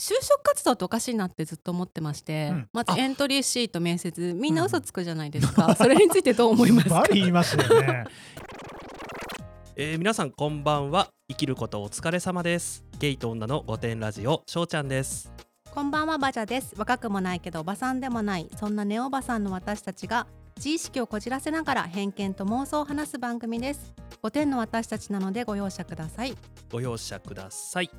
就職活動っておかしいなってずっと思ってまして、うん。まずエントリーシート面接みんな嘘つくじゃないですか、それについてどう思いますか？バリ言いますよね。えー皆さんこんばんは。生きることお疲れ様です。ゲイと女の御殿ラジオしょうちゃんです。こんばんはバジャです。若くもないけどおばさんでもない。そんなネオおばさんの私たちが自意識をこじらせながら偏見と妄想を話す番組です。5点の私たちなのでご容赦ください。ご容赦ください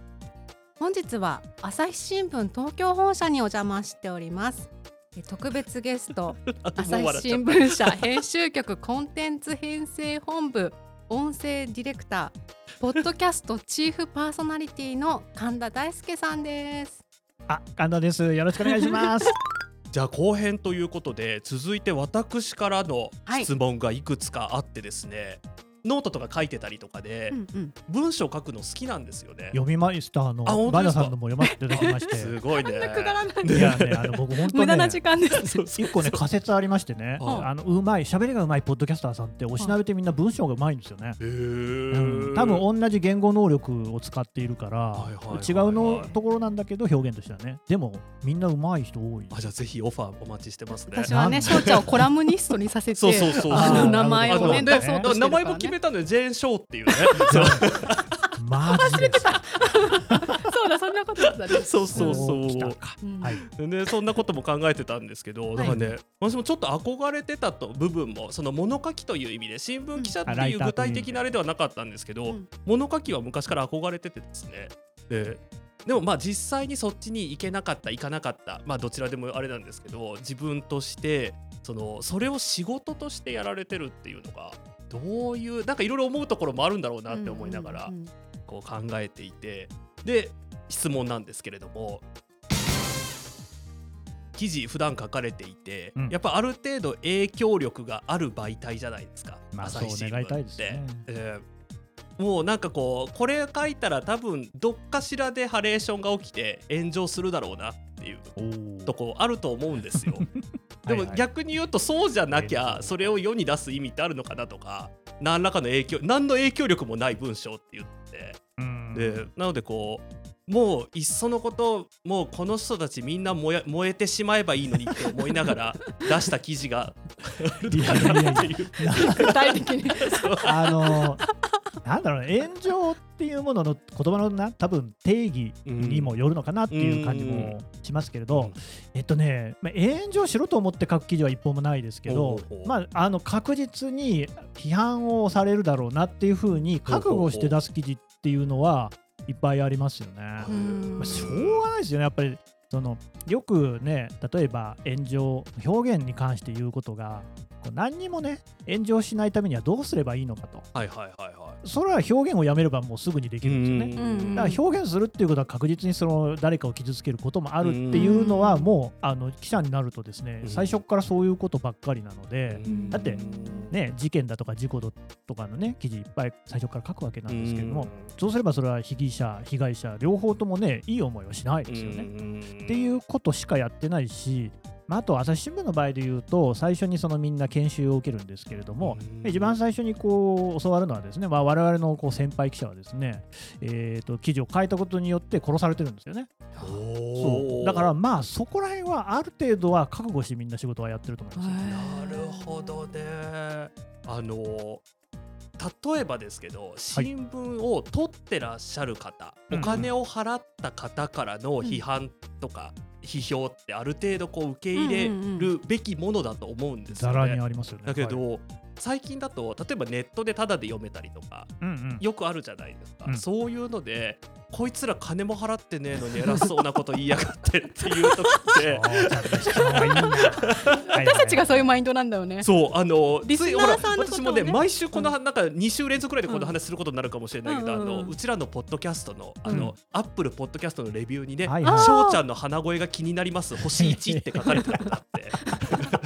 本日は朝日新聞東京本社にお邪魔しております。え特別ゲスト 朝日新聞社編集局コンテンツ編成本部音声ディレクターポッドキャストチーフパーソナリティの神田大輔さんです。あ、神田です。よろしくお願いします。じゃあ後編ということで続いて私からのはい。質問がいくつかあってですね、ノートとか書いてたりとかで、うんうん。文章書くの好きなんですよね。読みました。あのバナさんのも読ませていただきまして。すごいね。くだらない。いやね、あの僕本当無駄な時ね。間です。一個ね仮説ありましてね、はい。あのうまい喋りがうまいポッドキャスターさんっておしなべてみんな文章がうまいんですよね。へうん、ー多分同じ言語能力を使っているから、はいはいはいはい違うのところなんだけど表現としてはね。でもみんなうまい人多い。あじゃあぜひオファーお待ちしてますね。私はねなん 翔ちゃんをコラムニストにさせてそうそうそう名前をね出そうとしてるからね名前も決めたのよ。ジェーン・ショーっていうね。マジでそう。だそんなことだったね。そうそうそう。はい。でね、そんなことも考えてたんですけど、だからね、私もちょっと憧れてたと部分もその物書きという意味で新聞記者っていう具体的なあれではなかったんですけど、うん。物書きは昔から憧れててですね。ででもまあ実際にそっちに行けなかった行かなかったまあどちらでもあれなんですけど自分としてそのそれを仕事としてやられてるっていうのがどういうなんかいろいろ思うところもあるんだろうなって思いながらこう考えていてで質問なんですけれども記事普段書かれていて、うん。やっぱある程度影響力がある媒体じゃないですか、まあ朝日新聞そう願いたいですね。えーもうなんかこうこれ書いたら多分どっかしらでハレーションが起きて炎上するだろうなっていうとこあると思うんですよ。でも逆に言うとそうじゃなきゃそれを世に出す意味ってあるのかなとか何らかの影響何の影響力もない文章って言って。うん。でなのでこうもういっそのこともうこの人たちみんな燃え燃えてしまえばいいのにって思いながら 出した記事が。具体的に。あのなんだろうね炎上っていうものの言葉のな多分定義にもよるのかなっていう感じもしますけれど、うん。えっとね、まあ、炎上しろと思って書く記事は一本もないですけどまああの確実に批判をされるだろうなっていうふうに覚悟して出す記事っていうのはいっぱいありますよね。うんまあ、しょうがないですよねやっぱりそのよくね例えば炎上表現に関して言うことがこう何にもね炎上しないためにはどうすればいいのかと。はいはいはいはい。それは表現をやめればもうすぐにできるんですよね。うんだから表現するっていうことは確実にその誰かを傷つけることもあるっていうのはうんもうあの記者になるとですねうん。最初からそういうことばっかりなので。ん。だってね事件だとか事故とかのね記事いっぱい最初から書くわけなんですけれどもそうすればそれは被疑者被害者両方ともねいい思いはしないですよね。っていうことしかやってないし、まあ、あと朝日新聞の場合で言うと最初にそのみんな研修を受けるんですけれども、うん。一番最初にこう教わるのはですね、まあ、我々のこう先輩記者はですね、えー、と記事を書いたことによって殺されてるんですよね。そう。だからまあそこら辺はある程度は覚悟してみんな仕事はやってると思いますよ。なるほどね。あの例えばですけど新聞を取ってらっしゃる方、うん。お金を払った方からの批判とか批評ってある程度こう受け入れるべきものだと思うんですよね。ざらにありますよね。だけはいど、最近だと例えばネットでタダで読めたりとかうんうんよくあるじゃないですか、うんそういうのでこいつら金も払ってねえのに偉そうなこと言いやがってっていう時って。私たちがそういうマインドなんだよねそうあのリスナーさんね私もね毎週この、なんか2週連続ぐらいでこの話することになるかもしれないけど、うんうんうんあのうちらのポッドキャストのあうんの、アップルポッドキャストのレビューにね「はいはい翔ちゃんの鼻声が気になります星1」って書かれてるんだって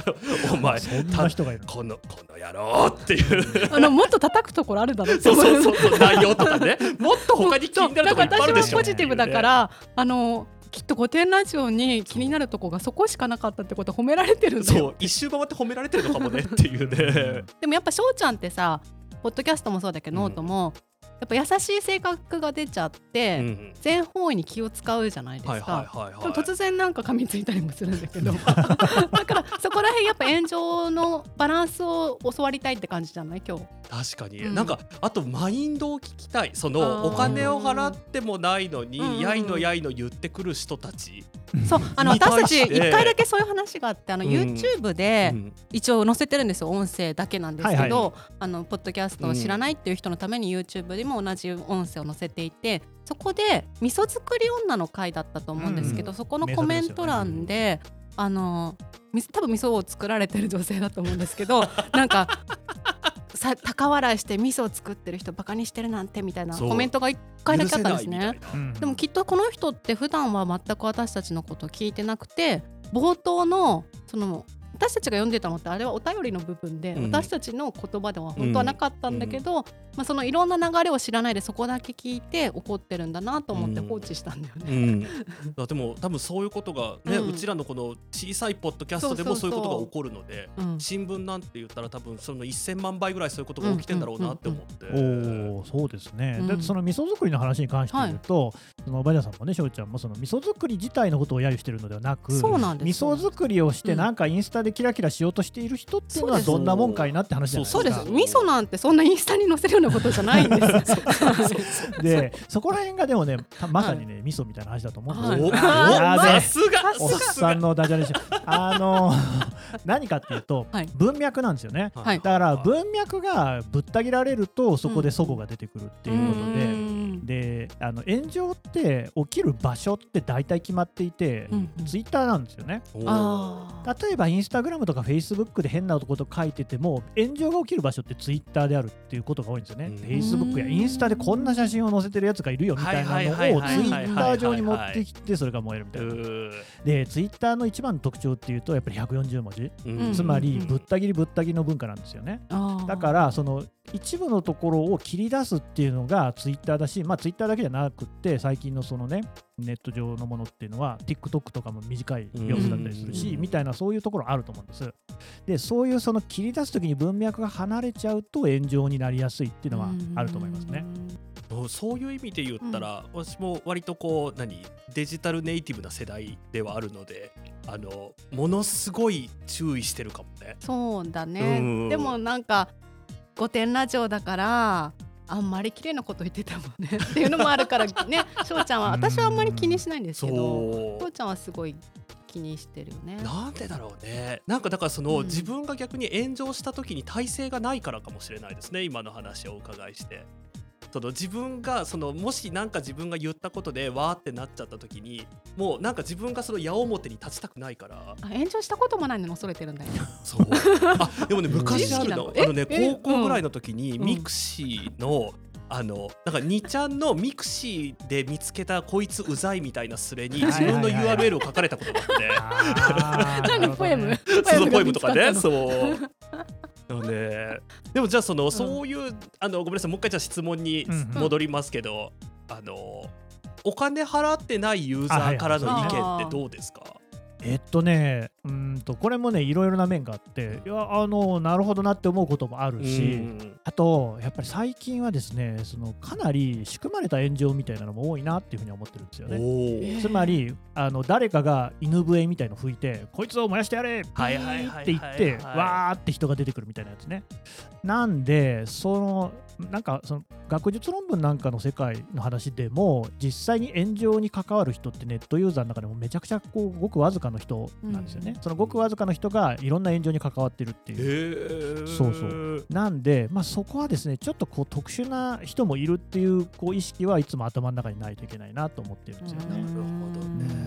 お前そんな人がいるの？このこの野郎っていう。あのもっと叩くところあるだろうそう思そうそう内容とかね。もっと他に気になるとこいっぱいある私もポジティブだからあのきっと御殿ラジオに気になるとこがそこしかなかったってことは褒められてるんだよ。そう一周回って褒められてるのかもねっていうね。でもやっぱ翔ちゃんってさポッドキャストもそうだけど、うん。ノートもやっぱ優しい性格が出ちゃって、うんうん。全方位に気を使うじゃないですか。突然なんか噛みついたりもするんだけど。だからそこら辺やっぱ炎上のバランスを教わりたいって感じじゃない？今日。確かに、うん。なんかあとマインドを聞きたい。そあのーお金を払ってもないのに、やいのやいの言ってくる人たち、そうあの私たちして。一回だけそういう話があってあのうん。YouTube でうん。一応載せてるんですよ音声だけなんですけど、はいはあのポッドキャストを知らないっていう人のために YouTube でも同じ音声を載せていてそこで味噌作り女の回だったと思うんですけど、うんそこのコメント欄で、あのみ多分味噌を作られてる女性だと思うんですけど なんかさ高笑いして味噌を作ってる人バカにしてるなんてみたいなコメントが一回だけあったんですね。うんでもきっとこの人って普段は全く私たちのことを聞いてなくて冒頭のその私たちが読んでたのってあれはお便りの部分で、うん。私たちの言葉では本当はなかったんだけど、まあ、そのいろんな流れを知らないでそこだけ聞いて怒ってるんだなと思ってうん。放置したんだようね。ん、あでも多分そういうことがね、ううんちらのこの小さいポッドキャストでもそういうことが起こるのでうん。新聞なんて言ったら多分その1000万倍ぐらいそういうことが起きてんだろうなって思って、おおそうですね、うん。でその味噌作りの話に関して言うと、そのおばあちゃんさんもね翔ちゃんもその味噌作り自体のことを揶揄してるのではなくそうなんです味噌作りをしてうんなんかインスタでキラキラしようとしている人っていうのはどんなもんかいなって話じゃないですか。そうです。味噌なんてそんなインスタに載せるようなことじゃないんです。でそこら辺がでもねたまさにね、味噌みたいな話だと思うんですよ、さすがおっさんのダジャレしあの 何かっていうと、はい。文脈なんですよね。はい。だから文脈がぶった切られるとそこで齟齬が出てくるっていうことで、うんであの炎上って起きる場所って大体決まっていて、うんうん。ツイッターなんですよね。例えばインスタグラムとかフェイスブックで変なこと書いてても炎上が起きる場所ってツイッターであるっていうことが多いんですよね、うん。フェイスブックやインスタでこんな写真を載せてるやつがいるよみたいなのをツイッター上に持ってきてそれが燃えるみたいな。でツイッターの一番の特徴っていうとやっぱり140文字。うん。つまりうん。ぶった切りぶった切りの文化なんですよね。だからその一部のところを切り出すっていうのがツイッターだしまあツイッターだけじゃなくって最近のそのねネット上のものっていうのは TikTok とかも短い様子だったりするしうん。みたいなそういうところあると思うんです。でそういうその切り出す時に文脈が離れちゃうと炎上になりやすいっていうのはあると思いますね。そうそういう意味で言ったら、私も割とこう何？デジタルネイティブな世代ではあるのであのものすごい注意してるかもね。そうだうん。ねでもなんか御殿ラジオだからあんまり綺麗なこと言ってたもんね。っていうのもあるからね翔ちゃんは私はあんまり気にしないんですそけどう。翔ちゃんはすごい気にしてるよね。なんでだろうね。なんかだからその、うん。自分が逆に炎上した時に体制がないからかもしれないですね今の話をお伺いして。その自分がそのもし何か自分が言ったことでわーってなっちゃった時にもうなんか自分がその矢面に立ちたくないから。あ炎上したこともないのに恐れてるんだよ。ね。そう。あでもね昔あるの。あのねええ高校ぐらいの時にうん。ミクシーの、あのなんか2ちゃんのミクシーで見つけたこいつうざいみたいなスレに自分の URL を書かれたことがあって。何 ポエム？そのポエムとかね、そう。ね、でもじゃあその、そういうあのごめんなさいもう一回じゃあ質問に戻りますけど、あのお金払ってないユーザーからの意見ってどうですか？えっとねうーんとこれもねいろいろな面があっていやあのなるほどなって思うこともあるし、うんあとやっぱり最近はですねそのかなり仕組まれた炎上みたいなのも多いなっていうふうに思ってるんですよおね。ーつまりあの誰かが犬笛みたいの吹いてこいつを燃やしてやれピはいはいって言ってはいわーって人が出てくるみたいなやつね。なんでそのなんかその学術論文なんかの世界の話でも実際に炎上に関わる人ってネットユーザーの中でもめちゃくちゃこうごくわずかの人なんですよね。うんそのごくわずかの人がいろんな炎上に関わってるっていう。そうそうなんで、まあ、そこはですねちょっとこう特殊な人もいるっていうこう意識はいつも頭の中にないといけないなと思ってるんですよね。なるほどね。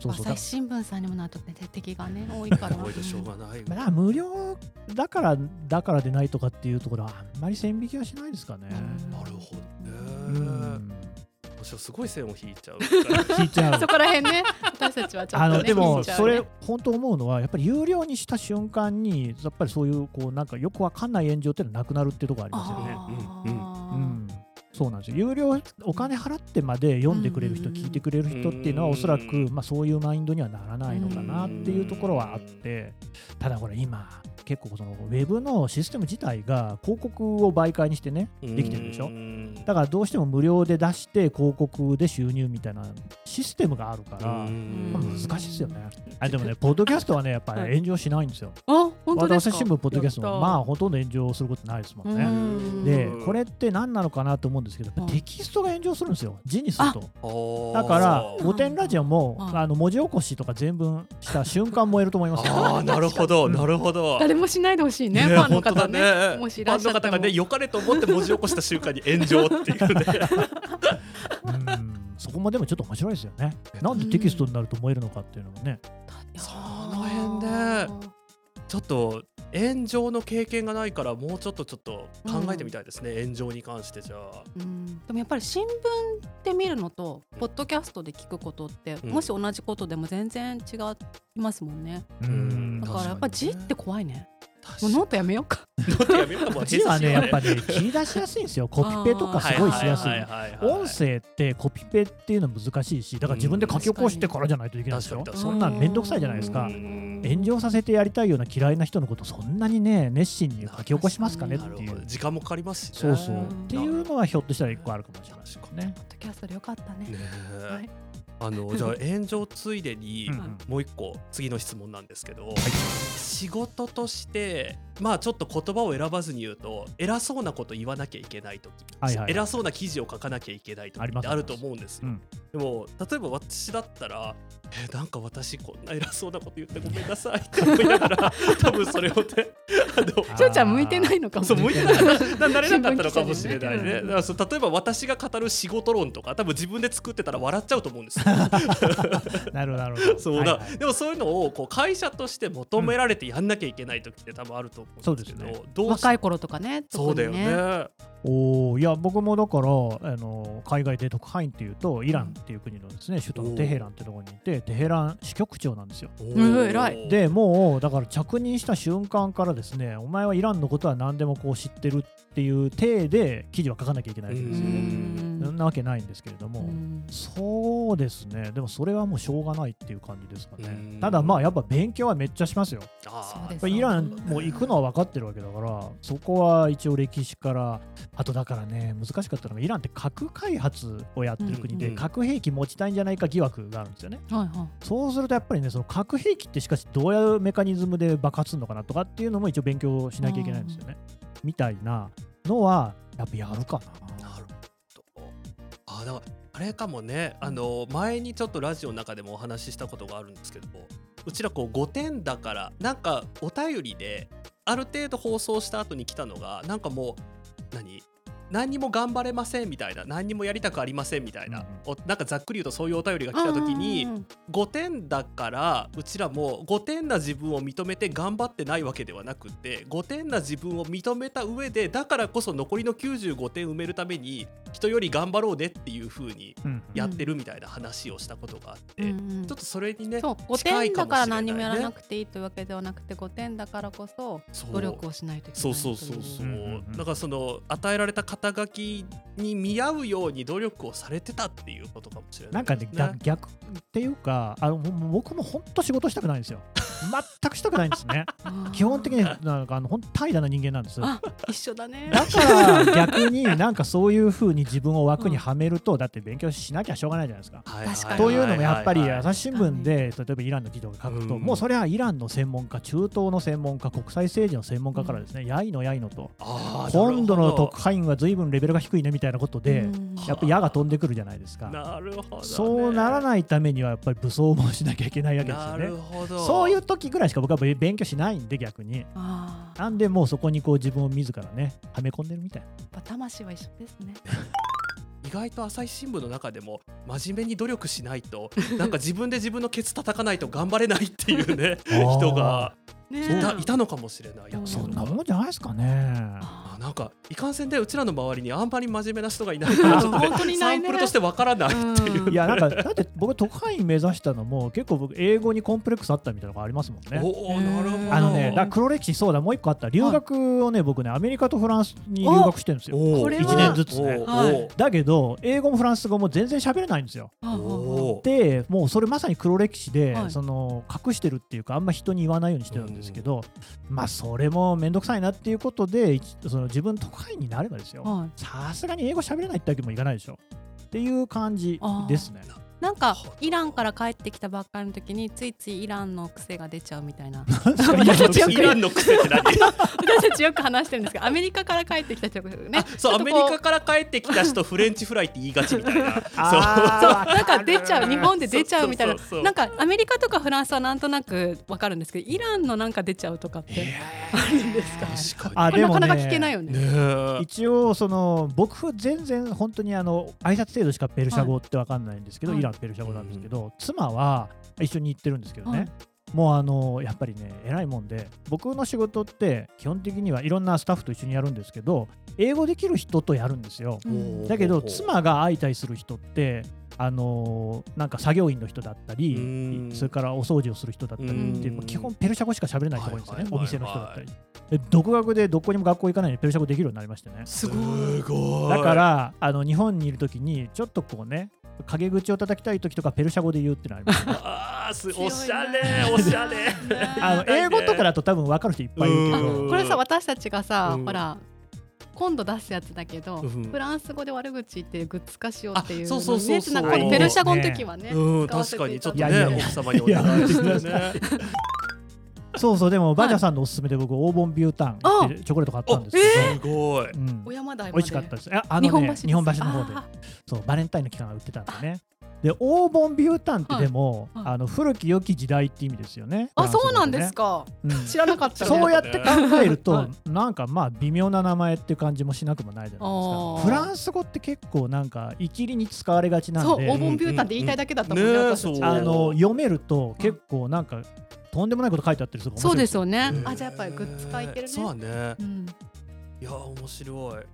そうそうだ朝日新聞さんにもなるとね敵がね多いから。多いでしょうがない。まあ、無料だからだからでないとかっていうところはあんまり線引きはしないですかね。なるほうどね。ん私はすごい線を引いちゃう。聞いちゃう そこら辺ね私たちはちょっとねあのでもそれ本当思うのはやっぱり有料にした瞬間にやっぱりそういうこうなんかよくわかんない炎上っていうのはなくなるっていうところありますよね。あーうん、そそうなんですよ。有料お金払ってまで読んでくれる人、うん聞いてくれる人っていうのはうんおそらく、まあ、そういうマインドにはならないのかなっていうところはあって。ただこれ今結構そのウェブのシステム自体が広告を媒介にしてねできてるでしょ。うんだからどうしても無料で出して広告で収入みたいなシステムがあるから、難しいですよね。あでもね、ポッドキャストはね、やっぱり炎上しないんですよ。あ本当ですか？私新聞、ポッドキャストまあ、ほとんど炎上することないですもんね。うん。で、これって何なのかなと思うんですけど、やっぱテキストが炎上するんですよ、字にすると。だから、ー。御殿ラジオもうん。あの文字起こしとか全文した瞬間燃えると思います。よ。あ あなるほどなるほど。誰もしないでほしいねねファンの方本当だね。ねもしいらっしゃったら。ファンの方がね良かれと思って文字起こした瞬間に炎上っていうね。うん。そこもでもちょっと面白いですよね。なんでテキストになると燃えるのかっていうのもね。その辺でちょっと炎上の経験がないからもうちょっとちょっと考えてみたいですね、炎上に関してじゃあ。うん。でもやっぱり新聞で見るのとポッドキャストで聞くことって、うん。もし同じことでも全然違いますもんね。うん。だからやっぱ字って怖いね。確もうノートやめようか。ノートやめようか。もう字はね、やっぱねね、切り出しやすいんですよ。コピペとかすごいしやすい。音声ってコピペっていうの難しいし、だから自分で書き起こしてからじゃないといけないでしょ。確か。にそんなんめんどくさいじゃないですか。炎上させてやりたいような嫌いな人のことそんなにね熱心に書き起こしますかねっていう。時間もかかりますしね。そうそう。うん。っていうのはひょっとしたら一個あるかもしれないですね。ポッドキャストでよかったね。ねえ。はい。あの じゃあ炎上ついでにうん。うん。もう一個次の質問なんですけど、仕事としてまあちょっと言葉を選ばずに言うと偉そうなこと言わなきゃいけない時、はいはい偉そうな記事を書かなきゃいけない時ってあると思うんですよ。うんでも例えば私だったら「えなんか私こんな偉そうなこと言ってごめんなさい」って思いながら 多分それをねあのあしょうちゃん向いてないのかも。そう向いてない。ななれなかったのかもしれないね。ねだからそう例えば私が語る仕事論とか多分自分で作ってたら笑っちゃうと思うんですよ。なるほどなるほど。そうだ、はいはい。でもそういうのをこう会社として求められてやんなきゃいけない時って多分あると思うんですけど、そうですどうし若い頃とかねそうだよね。おーいや僕もだからあの海外で特派員っていうとイランっていう国のですね首都のテヘランってところにいてテヘラン支局長なんですよ。偉い。でもうだから着任した瞬間からですねお前はイランのことは何でもこう知ってるっていう体で記事は書かなきゃいけないわけですよなわけないんですけれども、うんそうですね。でもそれはもうしょうがないっていう感じですかね。うんただまあやっぱ勉強はめっちゃしますよ。イランもう行くのは分かってるわけだからそこは一応歴史からあとだからね難しかったのがイランって核開発をやってる国でうん核兵器持ちたいんじゃないか疑惑があるんですよね。はいはい。そうするとやっぱりねその核兵器ってしかしどういうメカニズムで爆発するのかなとかっていうのも一応勉強しなきゃいけないんですよね。みたいなのはやっぱやるかな。なるほど。あだからあれかもね。あの前にちょっとラジオの中でもお話ししたことがあるんですけどうちらこう5点だからなんかお便りである程度放送した後に来たのがなんかもう何？何にも頑張れませんみたいな何にもやりたくありませんみたいな、うんなんかざっくり言うとそういうお便りが来た時にうん5点だからうちらも5点な自分を認めて頑張ってないわけではなくて5点な自分を認めた上でだからこそ残りの95点埋めるために人より頑張ろうねっていう風にうんやってるみたいな話をしたことがあって、うんちょっとそれにねそう5点だから何もやらなくていいというわけではなくて5点だからこそ努力をしないといけないそうそうそう、うんうんうんだからその与えられた肩書きに見合うように努力をされてたっていうことかもしれなないんかね逆逆っていうかあのもう僕も本当仕事したくないんですよ。全くしたくないんですね。基本的になんかあの本当怠惰な人間なんですあ一緒だね。だから逆になんかそういうふうに自分を枠にはめると、だって勉強しなきゃしょうがないじゃないですか。はい確かにというのもやっぱり朝日新聞で例えばイランの記事を書くと、うん。もうそれはイランの専門家中東の専門家国際政治の専門家からですね、やいのやいのと。あー今度の特派員は随分レベルが低いねみたいなことで、うんやっぱ矢が飛んでくるじゃないですか。なるほど、ね、そうならないためにはやっぱり武装もしなきゃいけないわけですよなね。るほどそういう時ぐらいしか僕は勉強しないんで逆に。なんでもうそこにこう自分を自らねはめ込んでるみたいな。っぱ魂は一緒ですね 意外と朝日新聞の中でも真面目に努力しないとなんか自分で自分のケツ叩かないと頑張れないっていうね 人がねいたいたのかもしれない。うんそんなもんじゃないですかね。あなんかいかんせんでうちらの周りにあんまり真面目な人がいないからちょっとね本当にいないねサンプルとしてわからないっていう。うんいやなんかだって僕特派員目指したのも結構僕英語にコンプレックスあったみたいなのがありますもんね。おおなるほど。あのね、だから黒歴史そうだもう一個あった留学をね僕ねアメリカとフランスに留学してるんですよ。おーこれは一年ずつねおーはいだけど英語もフランス語も全然喋れないんですよ。でもうそれまさに黒歴史で、はいその隠してるっていうかあんま人に言わないようにしてるんですけど、まあそれも面倒くさいなっていうことで一その自分特派員になればですよ。さすがに英語喋れないってわけにもいかないでしょ。っていう感じですね。なんかイランから帰ってきたばっかりの時についついイランの癖が出ちゃうみたいな。私たちよくイランの癖って何私たちよく話してるんですけどアメリカから帰ってきた人がね。あそうアメリカから帰ってきた人フレンチフライって言いがちみたいな。あーなんか出ちゃう日本で出ちゃうみたいな。そうそうそうなんかアメリカとかフランスはなんとなくわかるんですけどイランのなんか出ちゃうとかってあるんですか？確かあでもね。なかなか聞けないよね。に。ねえ。一応その僕全然本当にあの挨拶程度しかペルシャ語ってわかんないんですけど、はい。イランペルシャ語なんですけど、妻は一緒に行ってるんですけどね、はい。もうあのやっぱりね偉いもんで僕の仕事って基本的にはいろんなスタッフと一緒にやるんですけど英語できる人とやるんですよ。うん。だけど妻が相対する人ってあのーなんか作業員の人だったりうん。それからお掃除をする人だったりって基本ペルシャ語しか喋れない人が多いんですよねお店の人だったり。で独学でどこにも学校行かないでペルシャ語できるようになりましてね。すごい。ごいだからあの日本にいる時にちょっとこうね陰口を叩きたい時とかペルシャ語で言うってのありますね。おしゃれおしゃれ。あの英語とかだと多分分かる人いっぱいいるけあど。うん。これさ私たちがさ、うん。ほら今度出すやつだけど、うん。フランス語で悪口言ってグッズ化しようっていうあそうそうそうそう。ねなんかペルシャ語の時はね、うん。確かに。ちょっとね奥様にお願いしてねそうそうでもバジャさんのおすすめで僕オーボンビュータンあってチョコレート買ったんですけすごい。ど、うん。小山台美味しかったです。ああのね日本橋の方で。あそうバレンタインの期間が売ってたんでね。でオーボンビュータンってでも、あの古き良き時代って意味ですよね。あそうなんですか、知らなかった。ねそうやって考えると、はなんかまあ微妙な名前っていう感じもしなくもないじゃないですか。フランス語って結構なんかいきりに使われがちなんで、そうオーボンビュータンって言いたいだけだったもん。ね,、あの読めると結構なんかとんでもないこと書いてあったりするそうですよね、うん。あじゃあやっぱりグッズ化いけるね。そうだね。うん。いや面白い。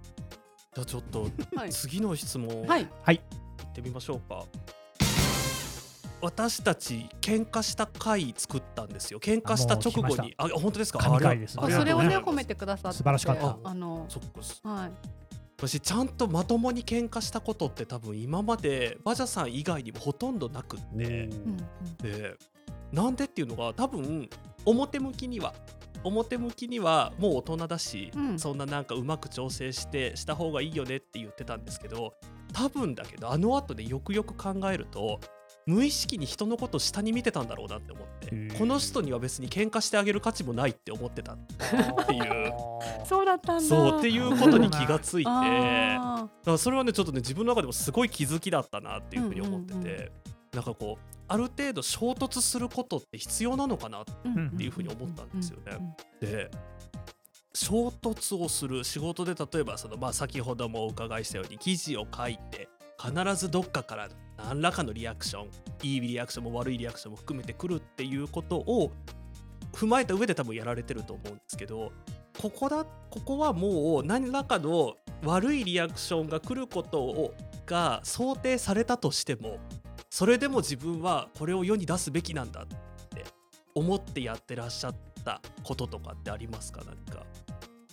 じゃあちょっとはい。次の質問はい。い。ってみましょうか。私たち喧嘩した回作ったんですよ。喧嘩した直後に。あ本当ですか？神回です。ねあそれをね褒めてくださって。素晴らしかった。あのそっかすはい。私ちゃんとまともに喧嘩したことって多分今までバジャさん以外にもほとんどなくって、うんうん。でなんでっていうのが多分表向きには表向きにはもう大人だし、うん。そんななんかうまく調整してした方がいいよねって言ってたんですけど多分だけどあの後でよくよく考えると無意識に人のことを下に見てたんだろうなって思ってこの人には別に喧嘩してあげる価値もないって思ってたっていう。そうだったんだ。そうっていうことに気がついてだあからそれはねちょっとね自分の中でもすごい気づきだったなっていうふうに思ってて、うんうんなんかこうある程度衝突することって必要なのかなっていうふうに思ったんですよね。で衝突をする仕事で例えばその、まあ、先ほどもお伺いしたように記事を書いて必ずどっかから何らかのリアクションいいリアクションも悪いリアクションも含めてくるっていうことを踏まえた上で多分やられてると思うんですけどここだここはもう何らかの悪いリアクションが来ることをが想定されたとしてもそれでも自分はこれを世に出すべきなんだって思ってやってらっしゃったこととかってありますか？何か。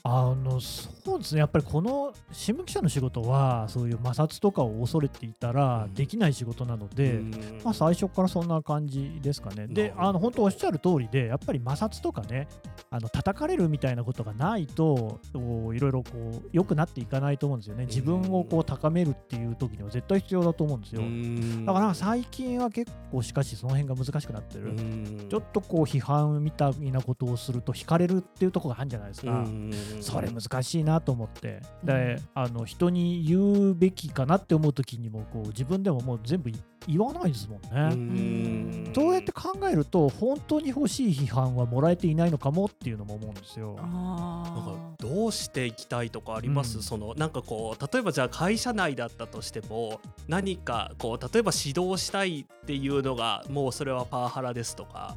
あのそうですねやっぱりこの新聞記者の仕事はそういう摩擦とかを恐れていたらうんできない仕事なので、うんまあ、最初からそんな感じですかね。であの本当おっしゃる通りでやっぱり摩擦とかねあの叩かれるみたいなことがないといろいろこう良くなっていかないと思うんですよね。自分をこう高めるっていう時には絶対必要だと思うんですよ。うんだから最近は結構しかしその辺が難しくなってる。うんちょっとこう批判みたいなことをすると惹かれるっていうところがあるんじゃないですか。うん。それ難しいなと思って、であの人に言うべきかなって思う時にもこう自分でももう全部い言わないですもんね。うん。そうやって考えると本当に欲しい批判はもらえていないのかもっていうのも思うんですよ。なんあかどうしていきたいとかあります、うん。そのなんかこう例えばじゃあ会社内だったとしても何かこう例えば指導したいっていうのがもうそれはパワハラですとか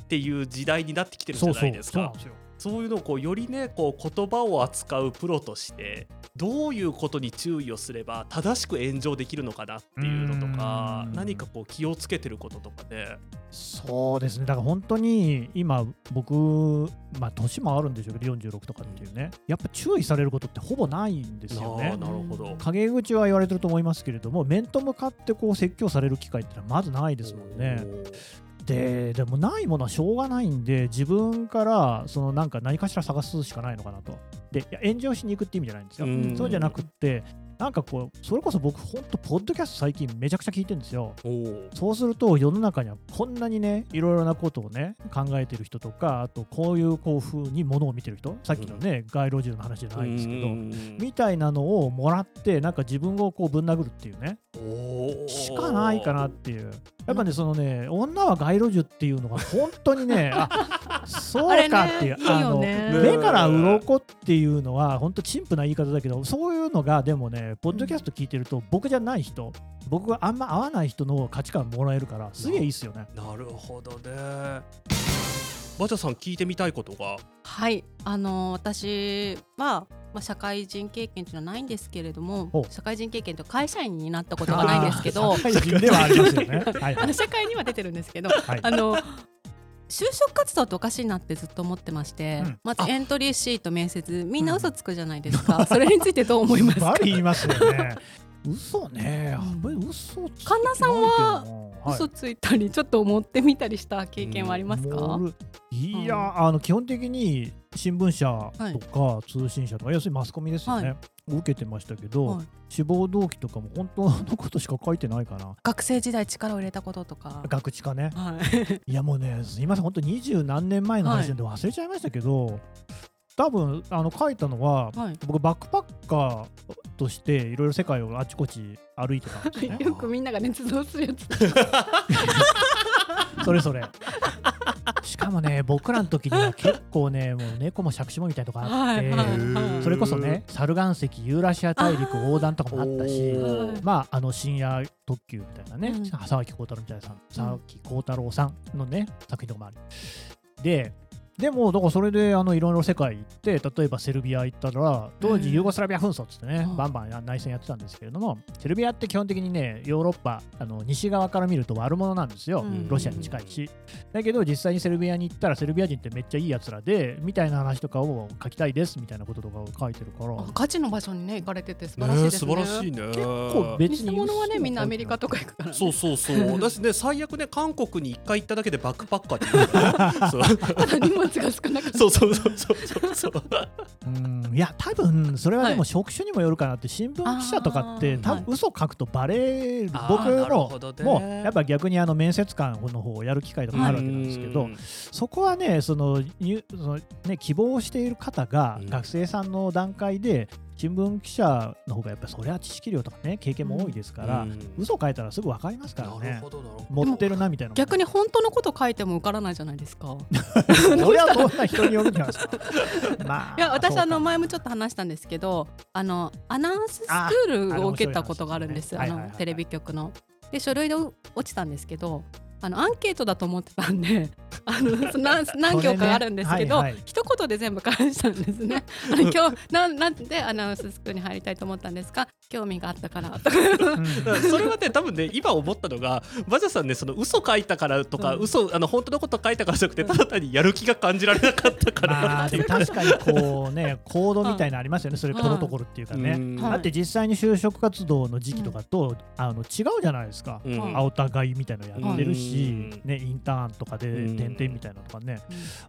っていう時代になってきてるじゃないですか。そうそうそういうのをこうよりねこう言葉を扱うプロとしてどういうことに注意をすれば正しく炎上できるのかなっていうのとかうん。何かこう気をつけてることとかね。そうですね。だから本当に今僕まあ年もあるんでしょうけど46とかっていうね。やっぱ注意されることってほぼないんですよね。なるほど。陰口は言われてると思いますけれども面と向かってこう説教される機会ってのはまずないですもんねででもないものはしょうがないんで自分からそのなんか何かしら探すしかないのかなと。でいや炎上しに行くって意味じゃないんですよ。うん。そうじゃなくってなんかこうそれこそ僕ほんとポッドキャスト最近めちゃくちゃ聞いてるんですよ。そうすると世の中にはこんなにねいろいろなことをね考えてる人とかあとこういうこう風にものを見てる人さっきのね、街路樹の話じゃないですけどうん。みたいなのをもらってなんか自分をこうぶん殴るっていうね。しかないかなっていうやっぱねそのね女は街路樹っていうのが本当にね あそうかっていうあの目から鱗っていうのは本当陳腐な言い方だけどそういうのがでもねポッドキャスト聞いてると僕じゃない人僕があんま合わない人の価値観もらえるからすげえいいっすよね。なるほどね。バチャさん聞いてみたいことが。はい、あの私は、まあ、社会人経験というのはないんですけれども社会人経験と会社員になったことがないんですけど 社会人ではありますよね。はいはい。あの社会には出てるんですけどはい。あの就職活動っておかしいなってずっと思ってまして、うん。まずエントリーシート面接みんな嘘つくじゃないですか、それについてどう思いますか？バリ言いますよね。嘘ね、うん。嘘神田さんは嘘ついたりちょっと思ってみたりした経験はありますか、モールいや、うん。あの基本的に新聞社とか通信社とか、要するにマスコミですよね、はい。受けてましたけど、はい。志望動機とかも本当のことしか書いてないかな。学生時代力を入れたこととか、学知かね。はい、いやもうね、すいません、本当二十何年前の話なんで忘れちゃいましたけど、多分あの書いたのは、はい。僕バックパッカーとしていろいろ世界をあちこち歩いてたんですよね。よくみんなが捏造するやつ それそれ。しかもね、僕らの時には結構ね、もう猫も杓子もみたいなとこあって、それこそね、サル岩石、ユーラシア大陸横断とかもあったし、まあ、あの深夜特急みたいなね、うん沢木幸太郎みたいなさん、沢木幸太郎さんのね、作品とかもある。で、でも、だからそれであのいろいろ世界行って、例えばセルビア行ったら、当時ユーゴスラビア紛争っつってね、うんバンバン内戦やってたんですけれども、セルビアって基本的にね、ヨーロッパ、あの西側から見ると悪者なんですよ、うんロシアに近いし。だけど、実際にセルビアに行ったら、セルビア人ってめっちゃいいやつらで、みたいな話とかを書きたいですみたいなこととかを書いてるから、あガチの場所にね行かれてて素晴らしいねですね。素晴らしいね。結構別に偽物はねみんなアメリカとか行くから、ね。そうそうそう。だしね最悪ね韓国に一回行っただけでバックパッカーで。そうただ荷物が少なかった。そうそうそうそうそう。そう。うん。いや多分それはではも職種にもよるかなって新聞記者とかって多分嘘書くとバレる僕もほどね。もうやっぱ逆にあの面接官の方をやる機会とかあるわけなんですけどそこはねその入そのね希望している方がうん。学生さんの段階で新聞記者の方がやっぱりそれは知識量とかね経験も多いですから、うん。嘘書いたらすぐ分かりますからね。持ってるなみたいな逆に本当のこと書いても受からないじゃないですか。それはそんな人によるんじゃないですか。まあいや私あの前もちょっと話したんですけどあのアナウンススクールを受けたことがあるんですあのテレビ局の。で書類で落ちたんですけどあのアンケートだと思ってたんで あの 何何教科あるんですけど、ねはいはい。一言で全部返したんですね。あの今日なんなんでアナウンススクールに入りたいと思ったんですか？興味があったからとか。うん。だからそれはね多分ね今思ったのがバジャさんねその嘘書いたからとか、うん。嘘あの本当のこと書いたからじゃなくてただ単にやる気が感じられなかったから。確かにこうねコードみたいなのありますよね。それプロトコルっていうかね。うん。はい。だって実際に就職活動の時期とかとあの違うじゃないですか。うん。青田買いみたいなのやってるしうん。ねインターンとかでうん。点々みたいなのとかね。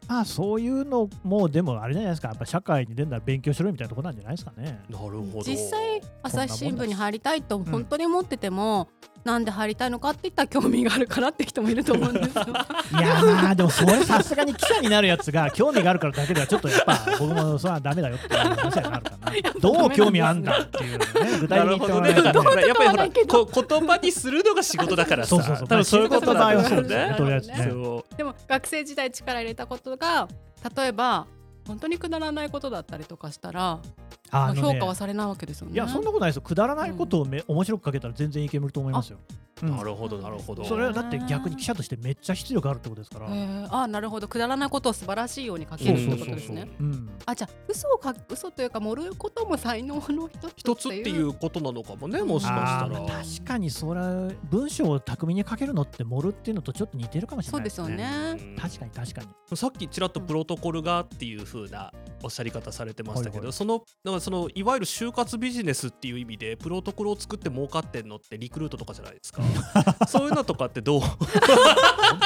まあそういうのもでもあれじゃないですか。やっぱ社会に出るなら勉強しろみたいなところなんじゃないですかね。なるほど。実際朝日新聞に入りたいと本当に思ってても、なんで入りたいのかって言ったら興味があるからって人もいると思うんですよ。いやまあでもそれさすがに記者になるやつが 興味があるからだけではちょっとやっぱ僕もそれはダメだよっていう話になるかな。どう興味あんだっていうね具体な的にるほ言ってもらえねどねやっぱりほら言葉にするのが仕事だからさ。そうそうそう。多分そういうことだよねとりあえずね。そう。でも学生時代力入れたことが例えば本当にくだらないことだったりとかしたら、ま評価はされないわけですよね。いやそんなことないですよ。くだらないことをめ、面白く書けたら全然いけると思いますよ。うんなるほどなるほど。それはだって逆に記者としてめっちゃ出力あるってことですから、えー、あなるほど。くだらないことを素晴らしいように書けるってことですね。うん、あじゃあ嘘をか嘘というか盛ることも才能の一つ一つっていうことなのかもねもしかしたら。確かにそれは文章を巧みに書けるのって盛るっていうのとちょっと似てるかもしれそうでないですすね。よね。うん。確かに確かに。さっきちらっとプロトコルがっていう風なおっしゃり方されてましたけど、はいはい。そのだからそのいわゆる就活ビジネスっていう意味でプロトコルを作って儲かってんのってリクルートとかじゃないですか そういうのとかってどう？本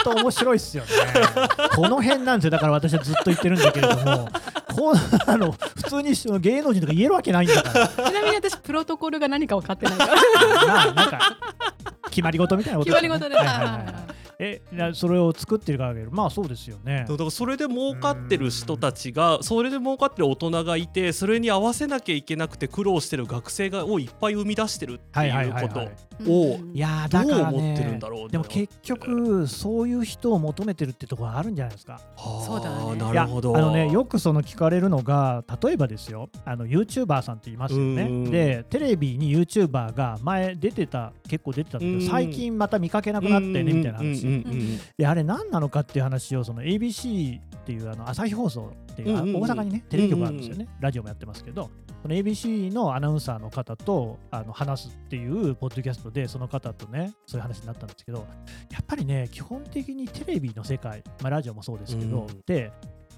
当面白いっすよね。この辺なんですよ。だから私はずっと言ってるんだけれども、こうあの普通に芸能人とか言えるわけないんだから。ちなみに私プロトコルが何か分かってないから。まあなんか決まり事みたいなこと決まり事で。はいはいはいはいえなそれを作ってるからまあそうですよね。だからそれで儲かってる人たちがそれで儲かってる大人がいてそれに合わせなきゃいけなくて苦労してる学生がをいっぱい生み出してるってはいうこと。をうん。いやーどうだから思ってるんねだろうでも結局そういう人を求めてるってところあるんじゃないですか。はあそうだね。なるほど。あのねよくその聞かれるのが例えばですよあの YouTuber さんっていますよね。うんでテレビに YouTuber が前出てた結構出てたんだけうんど最近また見かけなくなってねみたいな話であれ何なのかっていう話をその ABC っていうあの朝日放送っていう、あうんうんうん。大阪にねテレビ局があるんですよね、ラジオもやってますけどその ABC のアナウンサーの方とあの話すっていうポッドキャストでその方とねそういう話になったんですけどやっぱりね基本的にテレビの世界、まあ、ラジオもそうですけど、うん。で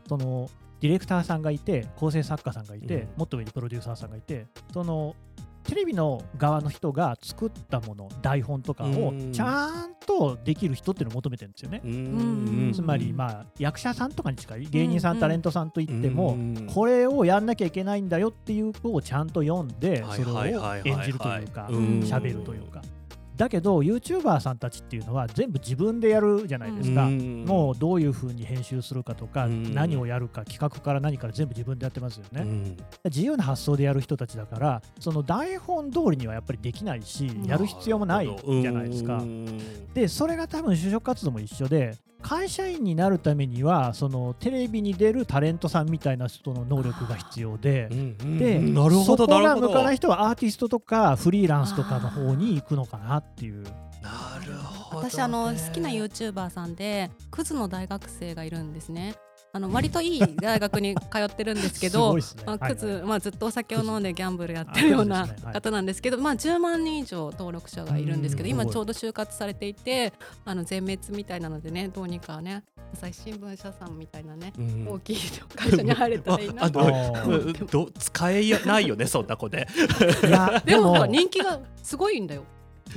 そのディレクターさんがいて構成作家さんがいて、うん。もっと上にプロデューサーさんがいてそのテレビの側の人が作ったもの台本とかをうん。ちゃんとできる人っていうのを求めてるんですよね。つまり、まあ、役者さんとかに近い。芸人さん、うんタレントさんといっても、うん。これをやんなきゃいけないんだよっていうのをちゃんと読んで、はい。それを演じるというか、うん。喋るというか。だけど、YouTuber さんたちっていうのは全部自分でやるじゃないですか。うんもうどういうふうに編集するかとか、うん何をやるか、企画から何から全部自分でやってますよね。うん自由な発想でやる人たちだから、その台本通りにはやっぱりできないし、やる必要もないじゃないですかう。んでそれが多分就職活動も一緒で会社員になるためにはそのテレビに出るタレントさんみたいな人の能力が必要でう。んうんでなるほそこが向かない人はアーティストとかフリーランスとかの方に行くのかなっていう。なるほどね私あの好きな YouTuber さんでクズの大学生がいるんですね。あの割といい大学に通ってるんですけど まあ、はいはいクズ、まあ、ずっとお酒を飲んでギャンブルやってるような方なんですけど、まあ、10万人以上登録者がいるんですけど今ちょうど就活されていてあの全滅みたいなのでねどうにかね朝日新聞社さんみたいなね、うん。大きい会社に入れたらいいな あと 使えないよねそんな子ででも。人気がすごいんだよ。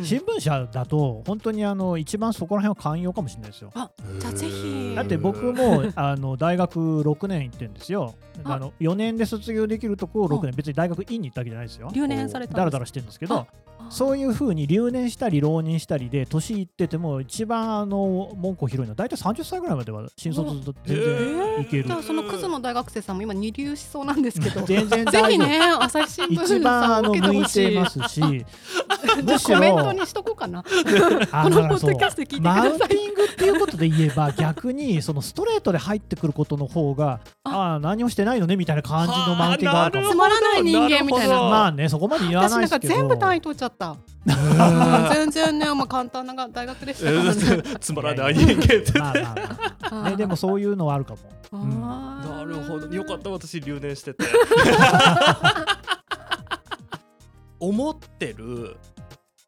新聞社だと本当にあの一番そこら辺は寛容かもしれないですよ。じゃあぜひだって僕も あの大学6年行ってるんですよ。ああの4年で卒業できるとこを6年別に大学院に行ったわけじゃないですよ。留年されただらだらしてるんですけどあそういうふうに留年したり浪人したりで年いってても一番あの門戸広いのは大体30歳ぐらいまでは新卒だと全然いける。じゃあそのクズの大学生さんも今二流しそうなんですけど。ぜ 全然大丈夫。ひね朝日新聞一番さんをあの向いてますし。むしろコメントにしとこうかな。あこのポッドキャスト聞いてくマウンださいティングっていうことで言えば逆にそのストレートで入ってくることの方があ。あ何をしてないのねみたいな感じのマウンティングがあるかも。つまらない人間みたいな。まあねそこまで言わ私ないんかなですけど。全部単位取っちゃった。全然ねまあ簡単な大学でしたからね。つまらない人間ってまあまあまあ。ねでもそういうのはあるかも。あー。なるほど。よかった。私留年してて。思ってる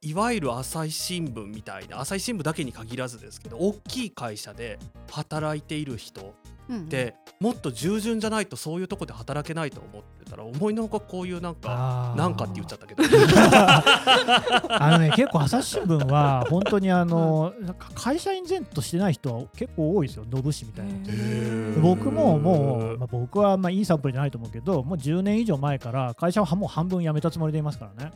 いわゆる朝日新聞みたいな朝日新聞だけに限らずですけど大きい会社で働いている人うんってもっと従順じゃないとそういうとこで働けないと思ってたら思いのほかこういうなんかなんかって言っちゃったけど。あのね結構朝日新聞は本当にあのなんか会社員前としてない人は結構多いですよ。ノブ氏みたいな。ー。僕ももう、まあ、僕はまあいいサンプルじゃないと思うけどもう10年以上前から会社はもう半分辞めたつもりでいますからね、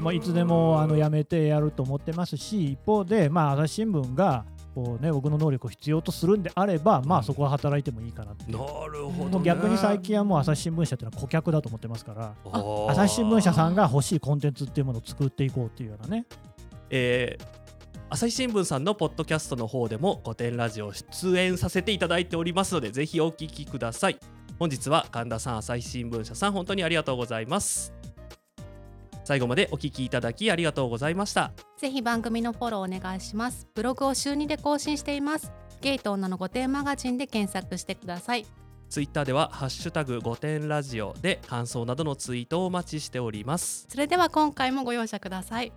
まあ、いつでもあの辞めてやると思ってますし一方で、まあ、朝日新聞がこう、ね、僕の能力を必要とするんであれば、まあ、そこは働いてもいいかなってなるほど、ね、逆に最近はもう朝日新聞社っていうのは顧客だと思ってますから朝日新聞社さんが欲しいコンテンツっていうものを作っていこうっていうようなね。えー朝日新聞さんのポッドキャストの方でも古典ラジオ出演させていただいておりますのでぜひお聞きください。本日は神田さん朝日新聞社さん本当にありがとうございます最後までお聞きいただきありがとうございました。ぜひ番組のフォローお願いします。ブログを週2で更新しています。ゲイと女の御殿マガジンで検索してください。ツイッターではハッシュタグ5点ラジオで感想などのツイートをお待ちしております。それでは今回もご容赦ください